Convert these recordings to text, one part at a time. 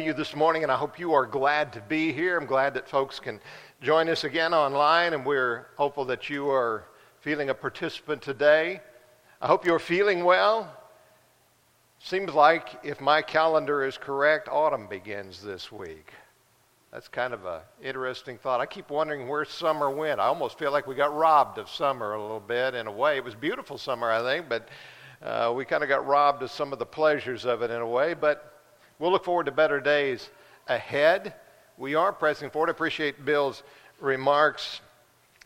you this morning, and I hope you are glad to be here. I'm glad that folks can join us again online, and we're hopeful that you are feeling a participant today. I hope you're feeling well. Seems like, if my calendar is correct, autumn begins this week. That's kind of an interesting thought. I keep wondering where summer went. I almost feel like we got robbed of summer a little bit in a way. It was beautiful summer, I think, but uh, we kind of got robbed of some of the pleasures of it in a way. But We'll look forward to better days ahead. We are pressing forward. I appreciate Bill's remarks.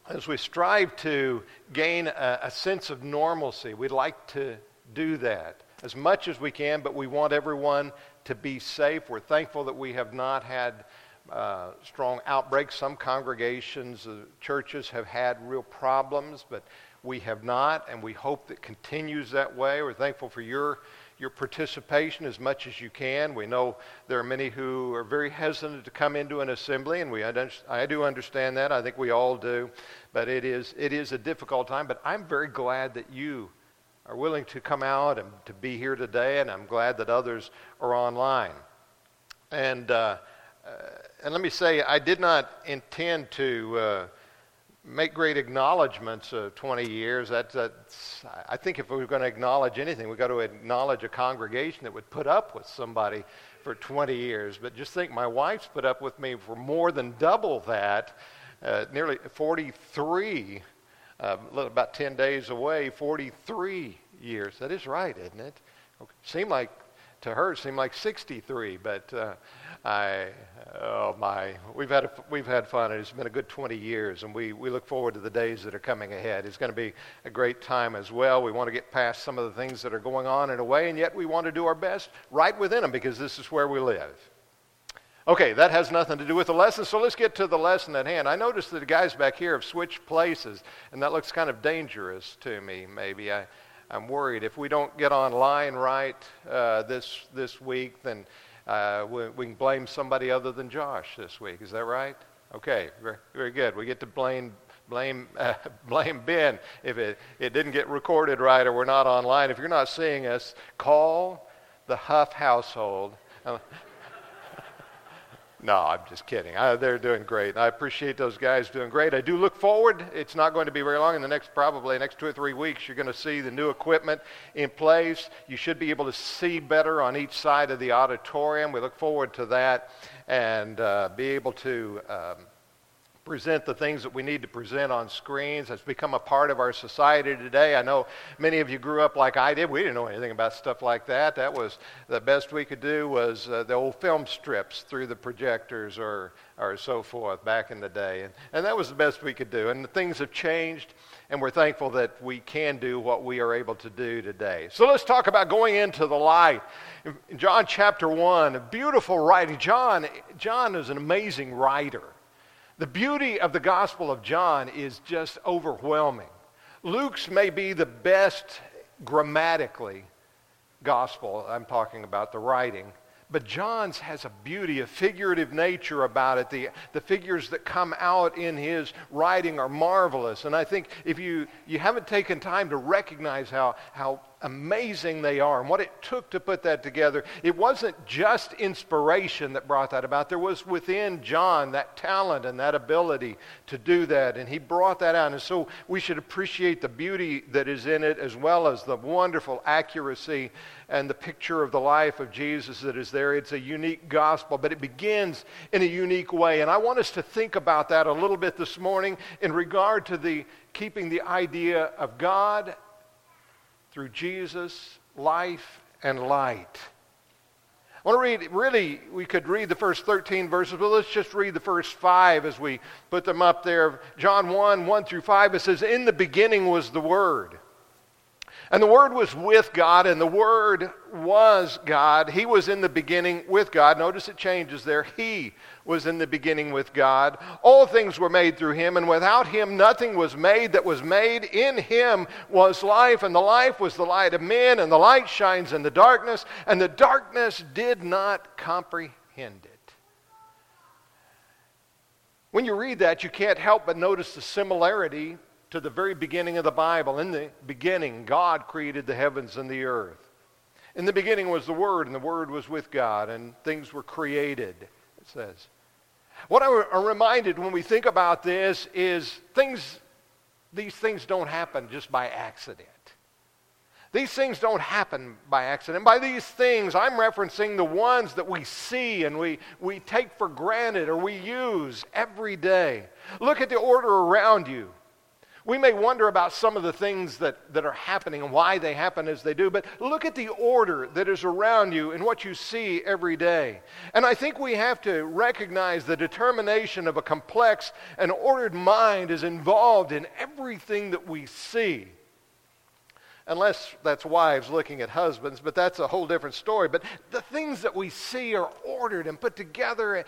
As we strive to gain a, a sense of normalcy, we'd like to do that as much as we can, but we want everyone to be safe. We're thankful that we have not had uh, strong outbreaks. Some congregations, uh, churches have had real problems, but we have not, and we hope that continues that way. We're thankful for your your participation as much as you can. We know there are many who are very hesitant to come into an assembly, and we, I do understand that. I think we all do. But it is, it is a difficult time. But I'm very glad that you are willing to come out and to be here today, and I'm glad that others are online. And, uh, uh, and let me say, I did not intend to. Uh, make great acknowledgments of 20 years. That's, that's, I think if we were going to acknowledge anything, we've got to acknowledge a congregation that would put up with somebody for 20 years. But just think, my wife's put up with me for more than double that, uh, nearly 43, uh, about 10 days away, 43 years. That is right, isn't it? Okay. Seemed like, to her, it seemed like 63, but uh, I, oh my, we've had, a, we've had fun. It's been a good 20 years, and we, we look forward to the days that are coming ahead. It's going to be a great time as well. We want to get past some of the things that are going on in a way, and yet we want to do our best right within them because this is where we live. Okay, that has nothing to do with the lesson, so let's get to the lesson at hand. I noticed that the guys back here have switched places, and that looks kind of dangerous to me, maybe. I, I'm worried. If we don't get online right uh, this, this week, then uh, we, we, can blame somebody other than Josh this week. Is that right? Okay, very, very good. We get to blame blame uh, blame Ben if it, it didn't get recorded right or we're not online. If you're not seeing us, call the Huff household. No, I'm just kidding. I, they're doing great. I appreciate those guys doing great. I do look forward. It's not going to be very long. In the next, probably next two or three weeks, you're going to see the new equipment in place. You should be able to see better on each side of the auditorium. We look forward to that and uh, be able to um, present the things that we need to present on screens. Has become a part of our society today. I know many of you grew up like I did. We didn't know anything about stuff like that. That was the best we could do was uh, the old film strips through the projectors or, or so forth back in the day. And, and that was the best we could do. And things have changed, and we're thankful that we can do what we are able to do today. So let's talk about going into the light. In John chapter 1, a beautiful writing. John, John is an amazing writer. The beauty of the Gospel of John is just overwhelming. Luke's may be the best grammatically gospel, I'm talking about the writing, but John's has a beauty, a figurative nature about it. The, the figures that come out in his writing are marvelous. And I think if you, you haven't taken time to recognize how, how amazing they are and what it took to put that together. It wasn't just inspiration that brought that about. There was within John that talent and that ability to do that, and he brought that out. And so we should appreciate the beauty that is in it as well as the wonderful accuracy and the picture of the life of Jesus that is there. It's a unique gospel, but it begins in a unique way. And I want us to think about that a little bit this morning in regard to the keeping the idea of God through Jesus, life and light. I want to read, really, we could read the first 13 verses, but let's just read the first five as we put them up there. John 1, 1 through 5, it says, In the beginning was the Word. And the Word was with God, and the Word was God. He was in the beginning with God. Notice it changes there. He was in the beginning with God. All things were made through him, and without him nothing was made that was made. In him was life, and the life was the light of men, and the light shines in the darkness, and the darkness did not comprehend it. When you read that, you can't help but notice the similarity to the very beginning of the Bible. In the beginning, God created the heavens and the earth. In the beginning was the Word, and the Word was with God, and things were created, it says. What I'm reminded when we think about this is things, these things don't happen just by accident. These things don't happen by accident. By these things, I'm referencing the ones that we see and we, we take for granted or we use every day. Look at the order around you. We may wonder about some of the things that, that are happening and why they happen as they do, but look at the order that is around you and what you see every day. And I think we have to recognize the determination of a complex and ordered mind is involved in everything that we see unless that's wives looking at husbands, but that's a whole different story. But the things that we see are ordered and put together, and,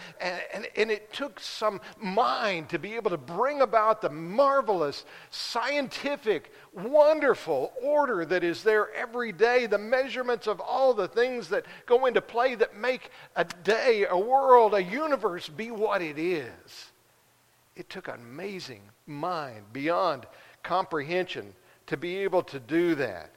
and, and, it took some mind to be able to bring about the marvelous, scientific, wonderful order that is there every day, the measurements of all the things that go into play that make a day, a world, a universe be what it is. It took an amazing mind beyond comprehension to be able to do that.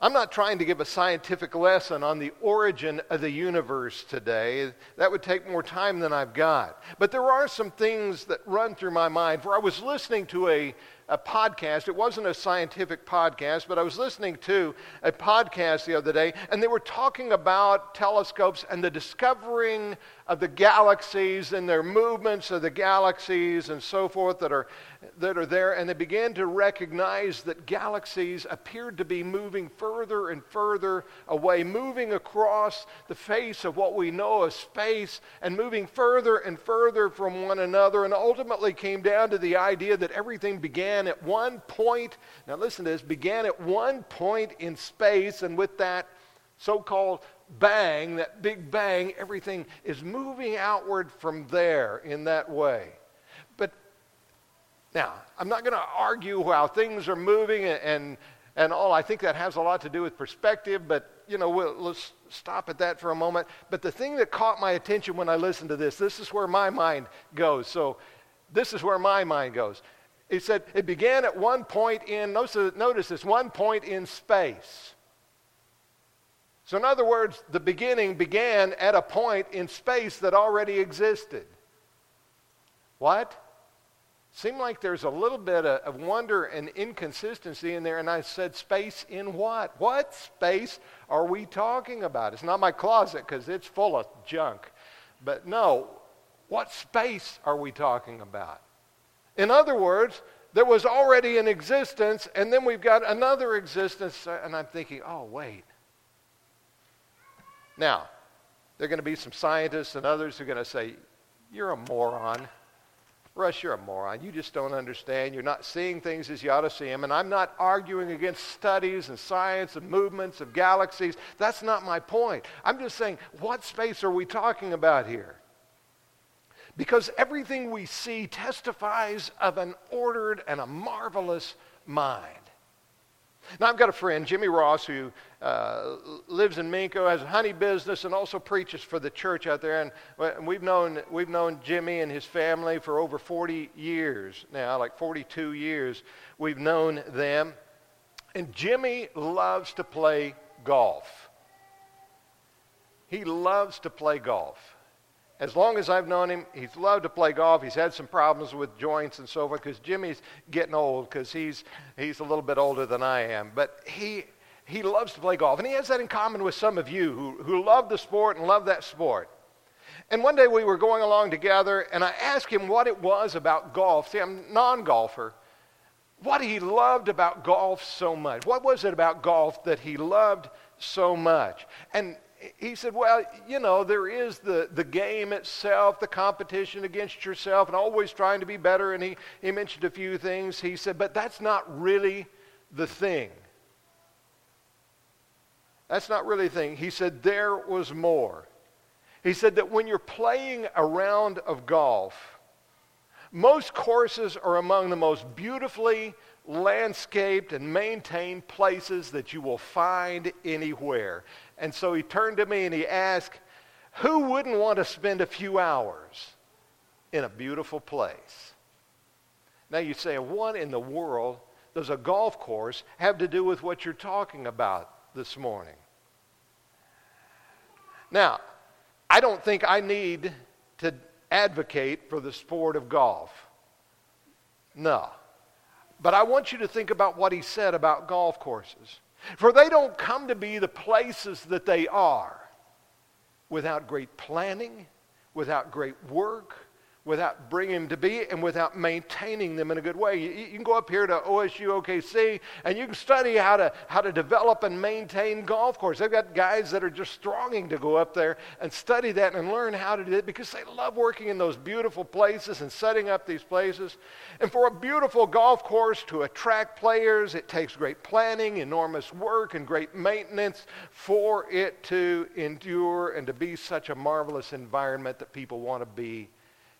I'm not trying to give a scientific lesson on the origin of the universe today. That would take more time than I've got. But there are some things that run through my mind. For I was listening to a, a podcast. It wasn't a scientific podcast, but I was listening to a podcast the other day, and they were talking about telescopes and the discovering of the galaxies and their movements of the galaxies and so forth that are, that are there. And they began to recognize that galaxies appeared to be moving further and further away, moving across the face of what we know as space and moving further and further from one another. And ultimately came down to the idea that everything began at one point. Now, listen to this began at one point in space, and with that so called bang, that big bang, everything is moving outward from there in that way. But now, I'm not going to argue how things are moving and, and, and, all. I think that has a lot to do with perspective, but you know, we'll, let's stop at that for a moment. But the thing that caught my attention when I listened to this, this is where my mind goes. So this is where my mind goes. He said it began at one point in, notice, notice this, one point in space. So, in other words, the beginning began at a point in space that already existed. What? Seemed like there's a little bit of wonder and inconsistency in there, and I said, Space in what? What space are we talking about? It's not my closet because it's full of junk. But no, what space are we talking about? In other words, there was already an existence, and then we've got another existence, uh, and I'm thinking, oh, wait. Now, there are going to be some scientists and others who are going to say, You're a moron. Russ, you're a moron. You just don't understand. You're not seeing things as you ought to see them. And I'm not arguing against studies and science and movements of galaxies. That's not my point. I'm just saying, what space are we talking about here? Because everything we see testifies of an ordered and a marvelous mind. Now, I've got a friend, Jimmy Ross, who uh, lives in Minco, has a honey business, and also preaches for the church out there. And we've known, we've known Jimmy and his family for over 40 years now, like 42 years. We've known them. And Jimmy loves to play golf. He loves to play golf as long as I've known him, he's loved to play golf. He's had some problems with joints and so forth because Jimmy's getting old because he's, he's a little bit older than I am. But he, he loves to play golf. And he has that in common with some of you who, who love the sport and love that sport. And one day we were going along together, and I asked him what it was about golf. See, I'm a non golfer. What he loved about golf so much. What was it about golf that he loved so much? And he said, Well, you know, there is the, the game itself, the competition against yourself, and always trying to be better. And he, he mentioned a few things. He said, But that's not really the thing. That's not really the thing. He said, There was more. He said that when you're playing a round of golf, most courses are among the most beautifully landscaped and maintained places that you will find anywhere. And so he turned to me and he asked, Who wouldn't want to spend a few hours in a beautiful place? Now you say, What in the world does a golf course have to do with what you're talking about this morning? Now, I don't think I need to advocate for the sport of golf. No. But I want you to think about what he said about golf courses. For they don't come to be the places that they are without great planning, without great work, without bringing them to be and without maintaining them in a good way. You, you, can go up here to OSU OKC and you can study how to, how to develop and maintain golf courses. They've got guys that are just thronging to go up there and study that and learn how to do it because they love working in those beautiful places and setting up these places. And for a beautiful golf course to attract players, it takes great planning, enormous work, and great maintenance for it to endure and to be such a marvelous environment that people want to be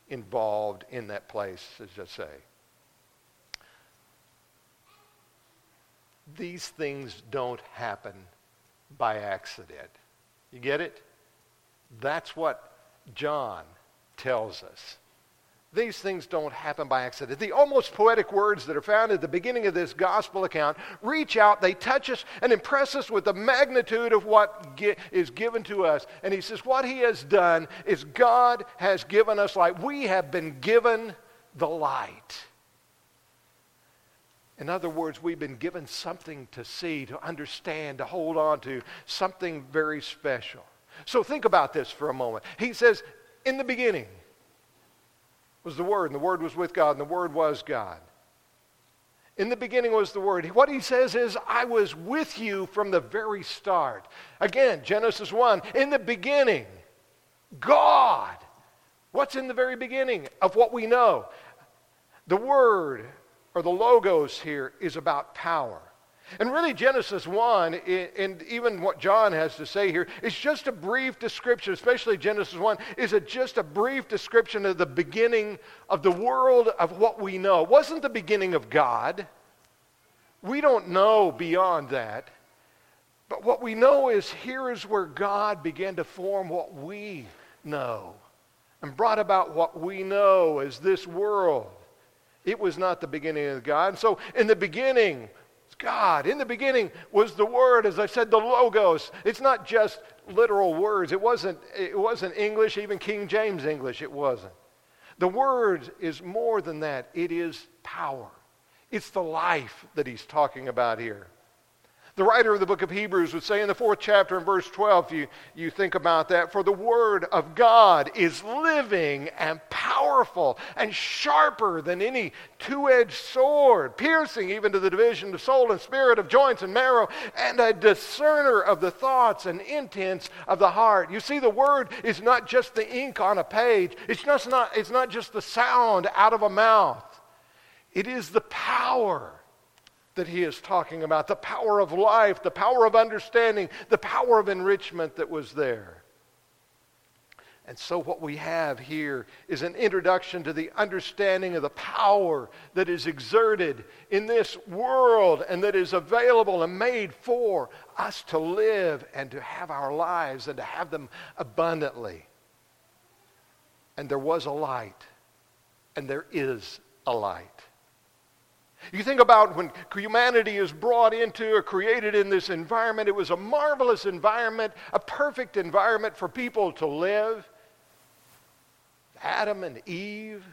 involved in that place, as I say. These things don't happen by accident. You get it? That's what John tells us. These things don't happen by accident. The almost poetic words that are found at the beginning of this gospel account reach out, they touch us, and impress us with the magnitude of what is given to us. And he says, What he has done is God has given us light. We have been given the light. In other words, we've been given something to see, to understand, to hold on to, something very special. So think about this for a moment. He says, In the beginning, was the Word, and the Word was with God, and the Word was God. In the beginning was the Word. What he says is, I was with you from the very start. Again, Genesis 1. In the beginning, God. What's in the very beginning of what we know? The Word, or the Logos here, is about power. And really, Genesis 1, and even what John has to say here, is just a brief description, especially Genesis 1, is a, just a brief description of the beginning of the world of what we know. It wasn't the beginning of God. We don't know beyond that. But what we know is here is where God began to form what we know and brought about what we know as this world. It was not the beginning of God. And so, in the beginning, God. In the beginning was the Word, as I said, the Logos. It's not just literal words. It wasn't, it wasn't English, even King James English, it wasn't. The Word is more than that. It is power. It's the life that he's talking about here. The writer of the book of Hebrews would say in the fourth chapter in verse 12, you, you think about that, for the word of God is living and powerful and sharper than any two edged sword, piercing even to the division of soul and spirit, of joints and marrow, and a discerner of the thoughts and intents of the heart. You see, the word is not just the ink on a page, it's, just not, it's not just the sound out of a mouth, it is the power that he is talking about the power of life, the power of understanding, the power of enrichment that was there. And so, what we have here is an introduction to the understanding of the power that is exerted in this world and that is available and made for us to live and to have our lives and to have them abundantly. And there was a light, and there is a light. You think about when humanity is brought into or created in this environment, it was a marvelous environment, a perfect environment for people to live. Adam and Eve,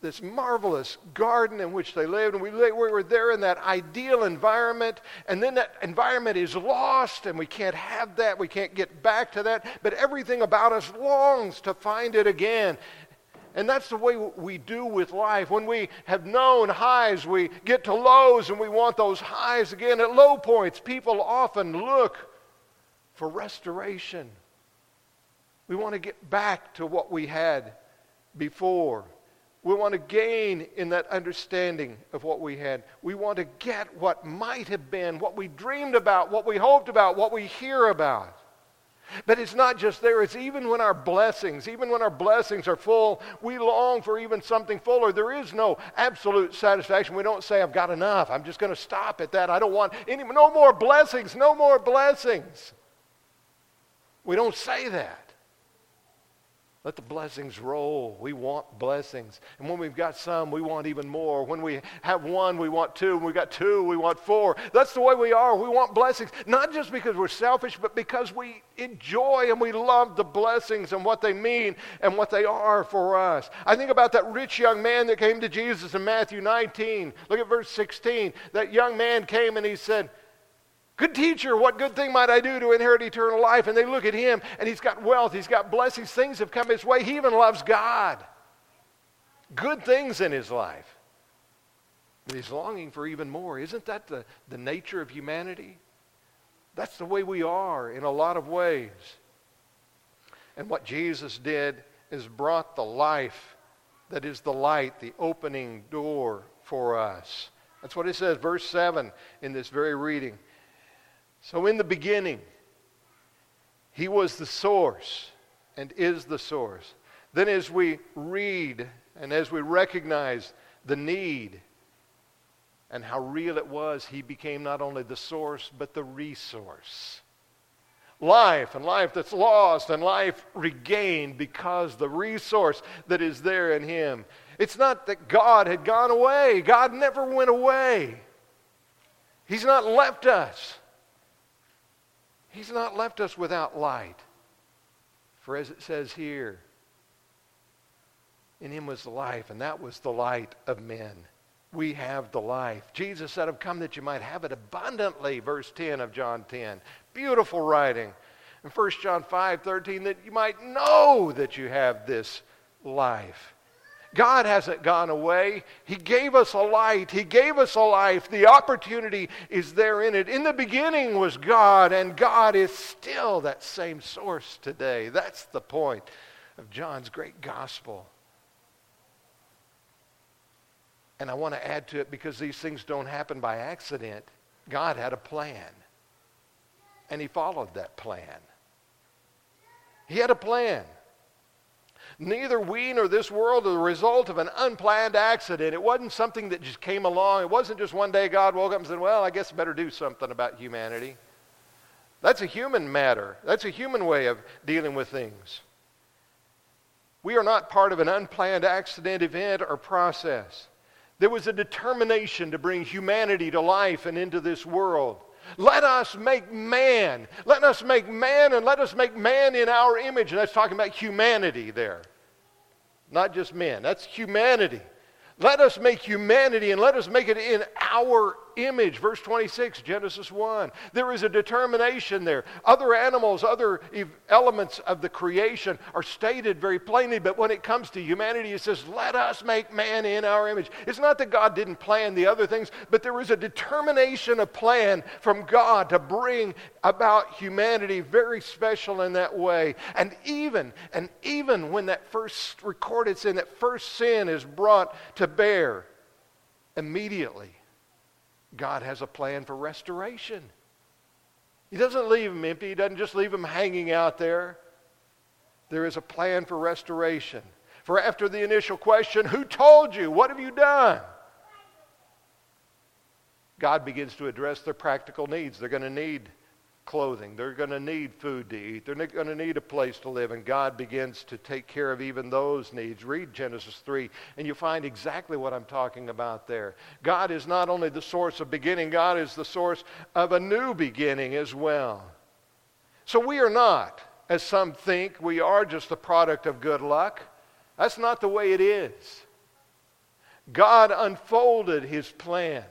this marvelous garden in which they lived, and we, we were there in that ideal environment, and then that environment is lost, and we can't have that, we can't get back to that, but everything about us longs to find it again. And that's the way we do with life. When we have known highs, we get to lows and we want those highs again. At low points, people often look for restoration. We want to get back to what we had before. We want to gain in that understanding of what we had. We want to get what might have been, what we dreamed about, what we hoped about, what we hear about. But it's not just there, it's even when our blessings, even when our blessings are full, we long for even something fuller. There is no absolute satisfaction. We don't say, I've got enough. I'm just going to stop at that. I don't want any, no more blessings, no more blessings. We don't say that. Let the blessings roll. We want blessings. And when we've got some, we want even more. When we have one, we want two. When we've got two, we want four. That's the way we are. We want blessings, not just because we're selfish, but because we enjoy and we love the blessings and what they mean and what they are for us. I think about that rich young man that came to Jesus in Matthew 19. Look at verse 16. That young man came and he said, Good teacher, what good thing might I do to inherit eternal life? And they look at him, and he's got wealth, he's got blessings, things have come his way. He even loves God. Good things in his life. But he's longing for even more. Isn't that the, the nature of humanity? That's the way we are in a lot of ways. And what Jesus did is brought the life that is the light, the opening door for us. That's what it says, verse 7 in this very reading. So, in the beginning, He was the source and is the source. Then, as we read and as we recognize the need and how real it was, He became not only the source, but the resource. Life and life that's lost and life regained because the resource that is there in Him. It's not that God had gone away, God never went away. He's not left us. He's not left us without light. For as it says here, in him was the life, and that was the light of men. We have the life. Jesus said, I've come that you might have it abundantly, verse 10 of John 10. Beautiful writing. In 1 John 5, 13, that you might know that you have this life. God hasn't gone away. He gave us a light. He gave us a life. The opportunity is there in it. In the beginning was God, and God is still that same source today. That's the point of John's great gospel. And I want to add to it because these things don't happen by accident. God had a plan, and He followed that plan. He had a plan. Neither we nor this world are the result of an unplanned accident. It wasn't something that just came along. It wasn't just one day God woke up and said, Well, I guess I better do something about humanity. That's a human matter, that's a human way of dealing with things. We are not part of an unplanned accident, event, or process. There was a determination to bring humanity to life and into this world. Let us make man. Let us make man and let us make man in our image. And that's talking about humanity there. Not just men. That's humanity. Let us make humanity and let us make it in our image. Verse 26, Genesis 1. There is a determination there. Other animals, other elements of the creation are stated very plainly, but when it comes to humanity, it says, Let us make man in our image. It's not that God didn't plan the other things, but there is a determination, a plan from God to bring about humanity very special in that way. And even, and even when that first recorded sin, that first sin is brought to bear, immediately God has a plan for restoration. He doesn't leave them empty, He doesn't just leave them hanging out there. There is a plan for restoration. For after the initial question, Who told you? What have you done? God begins to address their practical needs. They're going to need clothing. They're going to need food to eat. They're going to need a place to live. And God begins to take care of even those needs. Read Genesis 3, and you find exactly what I'm talking about there. God is not only the source of beginning, God is the source of a new beginning as well. So we are not, as some think, we are just the product of good luck. That's not the way it is. God unfolded his plan.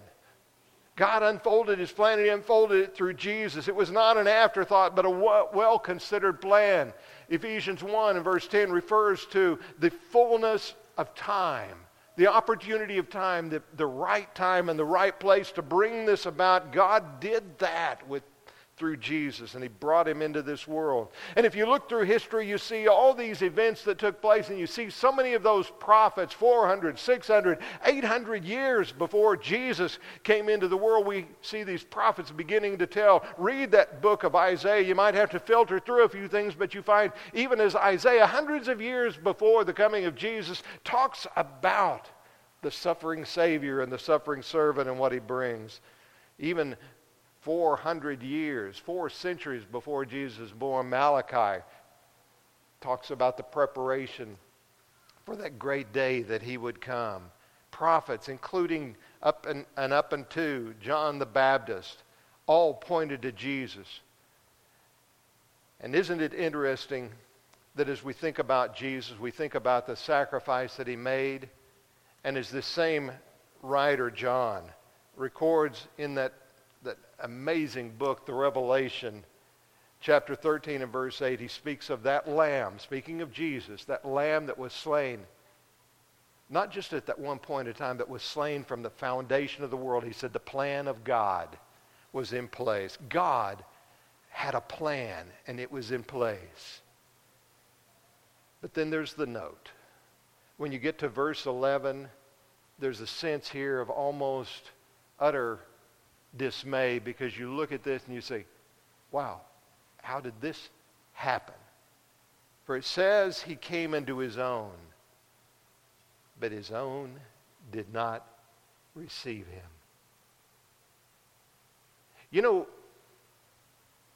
God unfolded his plan and he unfolded it through Jesus. It was not an afterthought, but a well considered plan. Ephesians 1 and verse 10 refers to the fullness of time, the opportunity of time, the, the right time and the right place to bring this about. God did that with through Jesus and he brought him into this world. And if you look through history, you see all these events that took place and you see so many of those prophets 400, 600, 800 years before Jesus came into the world. We see these prophets beginning to tell. Read that book of Isaiah. You might have to filter through a few things, but you find even as Isaiah, hundreds of years before the coming of Jesus, talks about the suffering Savior and the suffering servant and what he brings. Even 400 years, four centuries before Jesus born, Malachi talks about the preparation for that great day that he would come. Prophets, including up and, and up unto John the Baptist, all pointed to Jesus. And isn't it interesting that as we think about Jesus, we think about the sacrifice that he made, and as this same writer, John, records in that, that amazing book, the Revelation, chapter 13 and verse 8, he speaks of that lamb, speaking of Jesus, that lamb that was slain, not just at that one point in time, but was slain from the foundation of the world. He said the plan of God was in place. God had a plan, and it was in place. But then there's the note. When you get to verse 11, there's a sense here of almost utter dismay because you look at this and you say, wow, how did this happen? For it says he came into his own, but his own did not receive him. You know,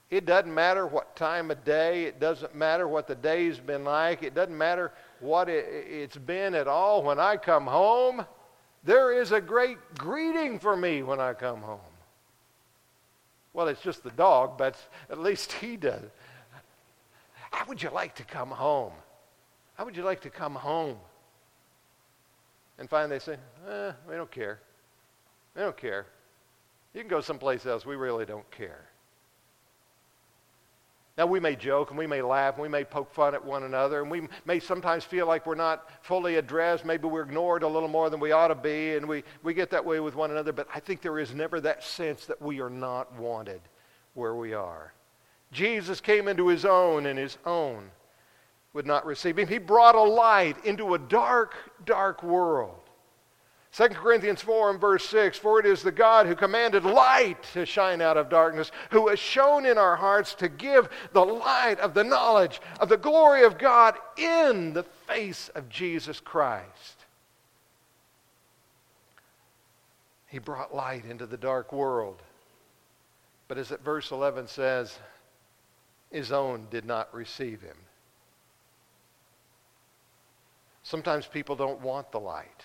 it doesn't matter what time of day, it doesn't matter what the day's been like, it doesn't matter what it, has been at all. When I come home, there is a great greeting for me when I come home. Well, it's just the dog, but at least he does. How would you like to come home? How would you like to come home? And finally they say, eh, we don't care. We don't care. You can go someplace else. We really don't care. Now, we may joke and we may laugh and we may poke fun at one another and we may sometimes feel like we're not fully addressed. Maybe we're ignored a little more than we ought to be and we, we get that way with one another. But I think there is never that sense that we are not wanted where we are. Jesus came into his own and his own would not receive him. He brought a light into a dark, dark world. 2 Corinthians 4 and verse 6 For it is the God who commanded light to shine out of darkness, who has shone in our hearts to give the light of the knowledge of the glory of God in the face of Jesus Christ. He brought light into the dark world. But as verse 11 says, his own did not receive him. Sometimes people don't want the light.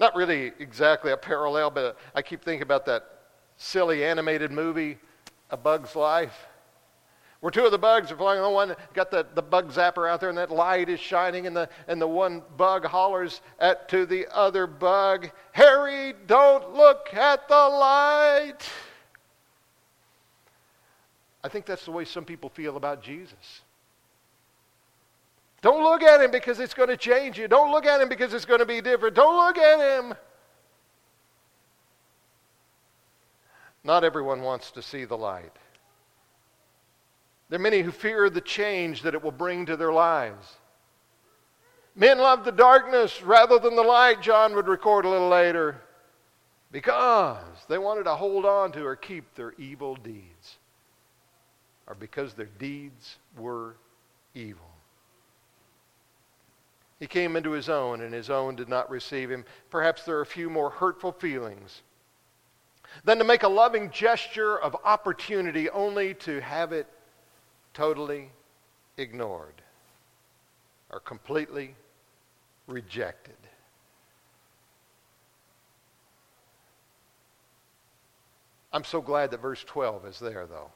Not really exactly a parallel, but I keep thinking about that silly animated movie, A Bug's Life, where two of the bugs are flying. The one got the, the bug zapper out there, and that light is shining, and the, and the one bug hollers at to the other bug, Harry, don't look at the light. I think that's the way some people feel about Jesus. Don't look at him because it's going to change you. Don't look at him because it's going to be different. Don't look at him. Not everyone wants to see the light. There are many who fear the change that it will bring to their lives. Men love the darkness rather than the light, John would record a little later, because they wanted to hold on to or keep their evil deeds, or because their deeds were evil. He came into his own, and his own did not receive him. Perhaps there are a few more hurtful feelings than to make a loving gesture of opportunity only to have it totally ignored or completely rejected. I'm so glad that verse 12 is there, though.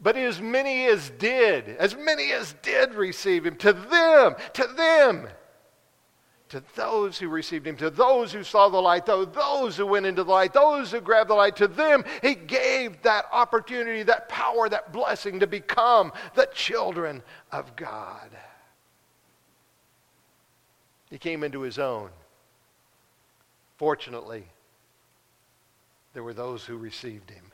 But as many as did, as many as did receive him, to them, to them, to those who received him, to those who saw the light, to those who went into the light, those who grabbed the light, to them, he gave that opportunity, that power, that blessing to become the children of God. He came into his own. Fortunately, there were those who received him.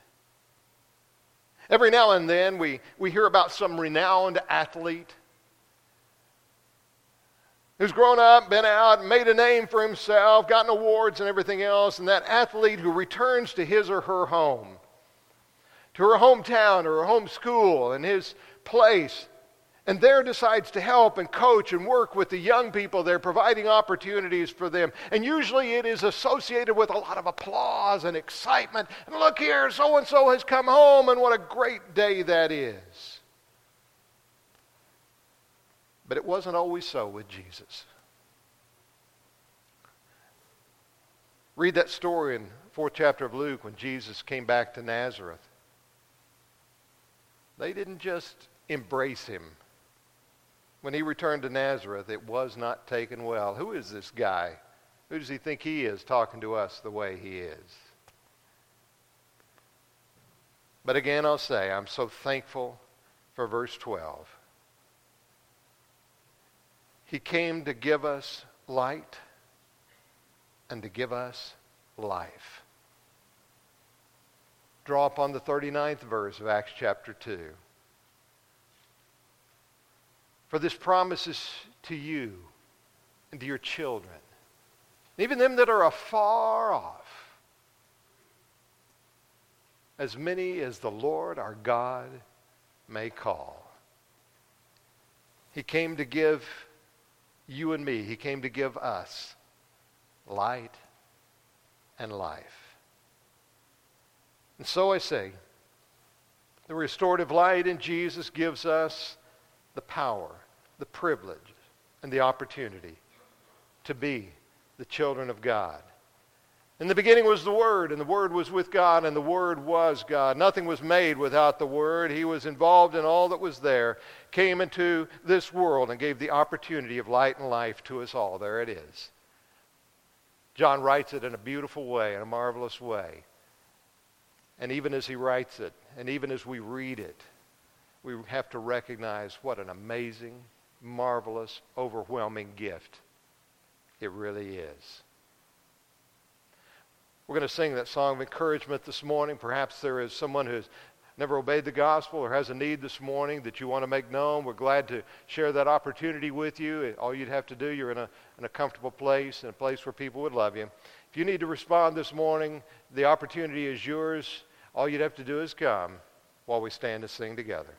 Every now and then we, we hear about some renowned athlete who's grown up, been out, made a name for himself, gotten awards and everything else, and that athlete who returns to his or her home, to her hometown or her home school and his place, and there decides to help and coach and work with the young people there, providing opportunities for them. And usually it is associated with a lot of applause and excitement. And look here, so and so has come home, and what a great day that is. But it wasn't always so with Jesus. Read that story in fourth chapter of Luke when Jesus came back to Nazareth. They didn't just embrace him when he returned to Nazareth, it was not taken well. Who is this guy? Who does he think he is talking to us the way he is? But again, I'll say, I'm so thankful for verse 12. He came to give us light and to give us life. Draw upon the 39th verse of Acts chapter 2. For this promise is to you and to your children, even them that are afar off, as many as the Lord our God may call. He came to give you and me, He came to give us light and life. And so I say, the restorative light in Jesus gives us the power the privilege and the opportunity to be the children of God. In the beginning was the Word, and the Word was with God, and the Word was God. Nothing was made without the Word. He was involved in all that was there, came into this world, and gave the opportunity of light and life to us all. There it is. John writes it in a beautiful way, in a marvelous way. And even as he writes it, and even as we read it, we have to recognize what an amazing, marvelous, overwhelming gift it really is. We're going to sing that song of encouragement this morning. Perhaps there is someone who's never obeyed the gospel or has a need this morning that you want to make known. We're glad to share that opportunity with you. All you'd have to do, you're in a, in a comfortable place, in a place where people would love you. If you need to respond this morning, the opportunity is yours. All you'd have to do is come while we stand and sing together.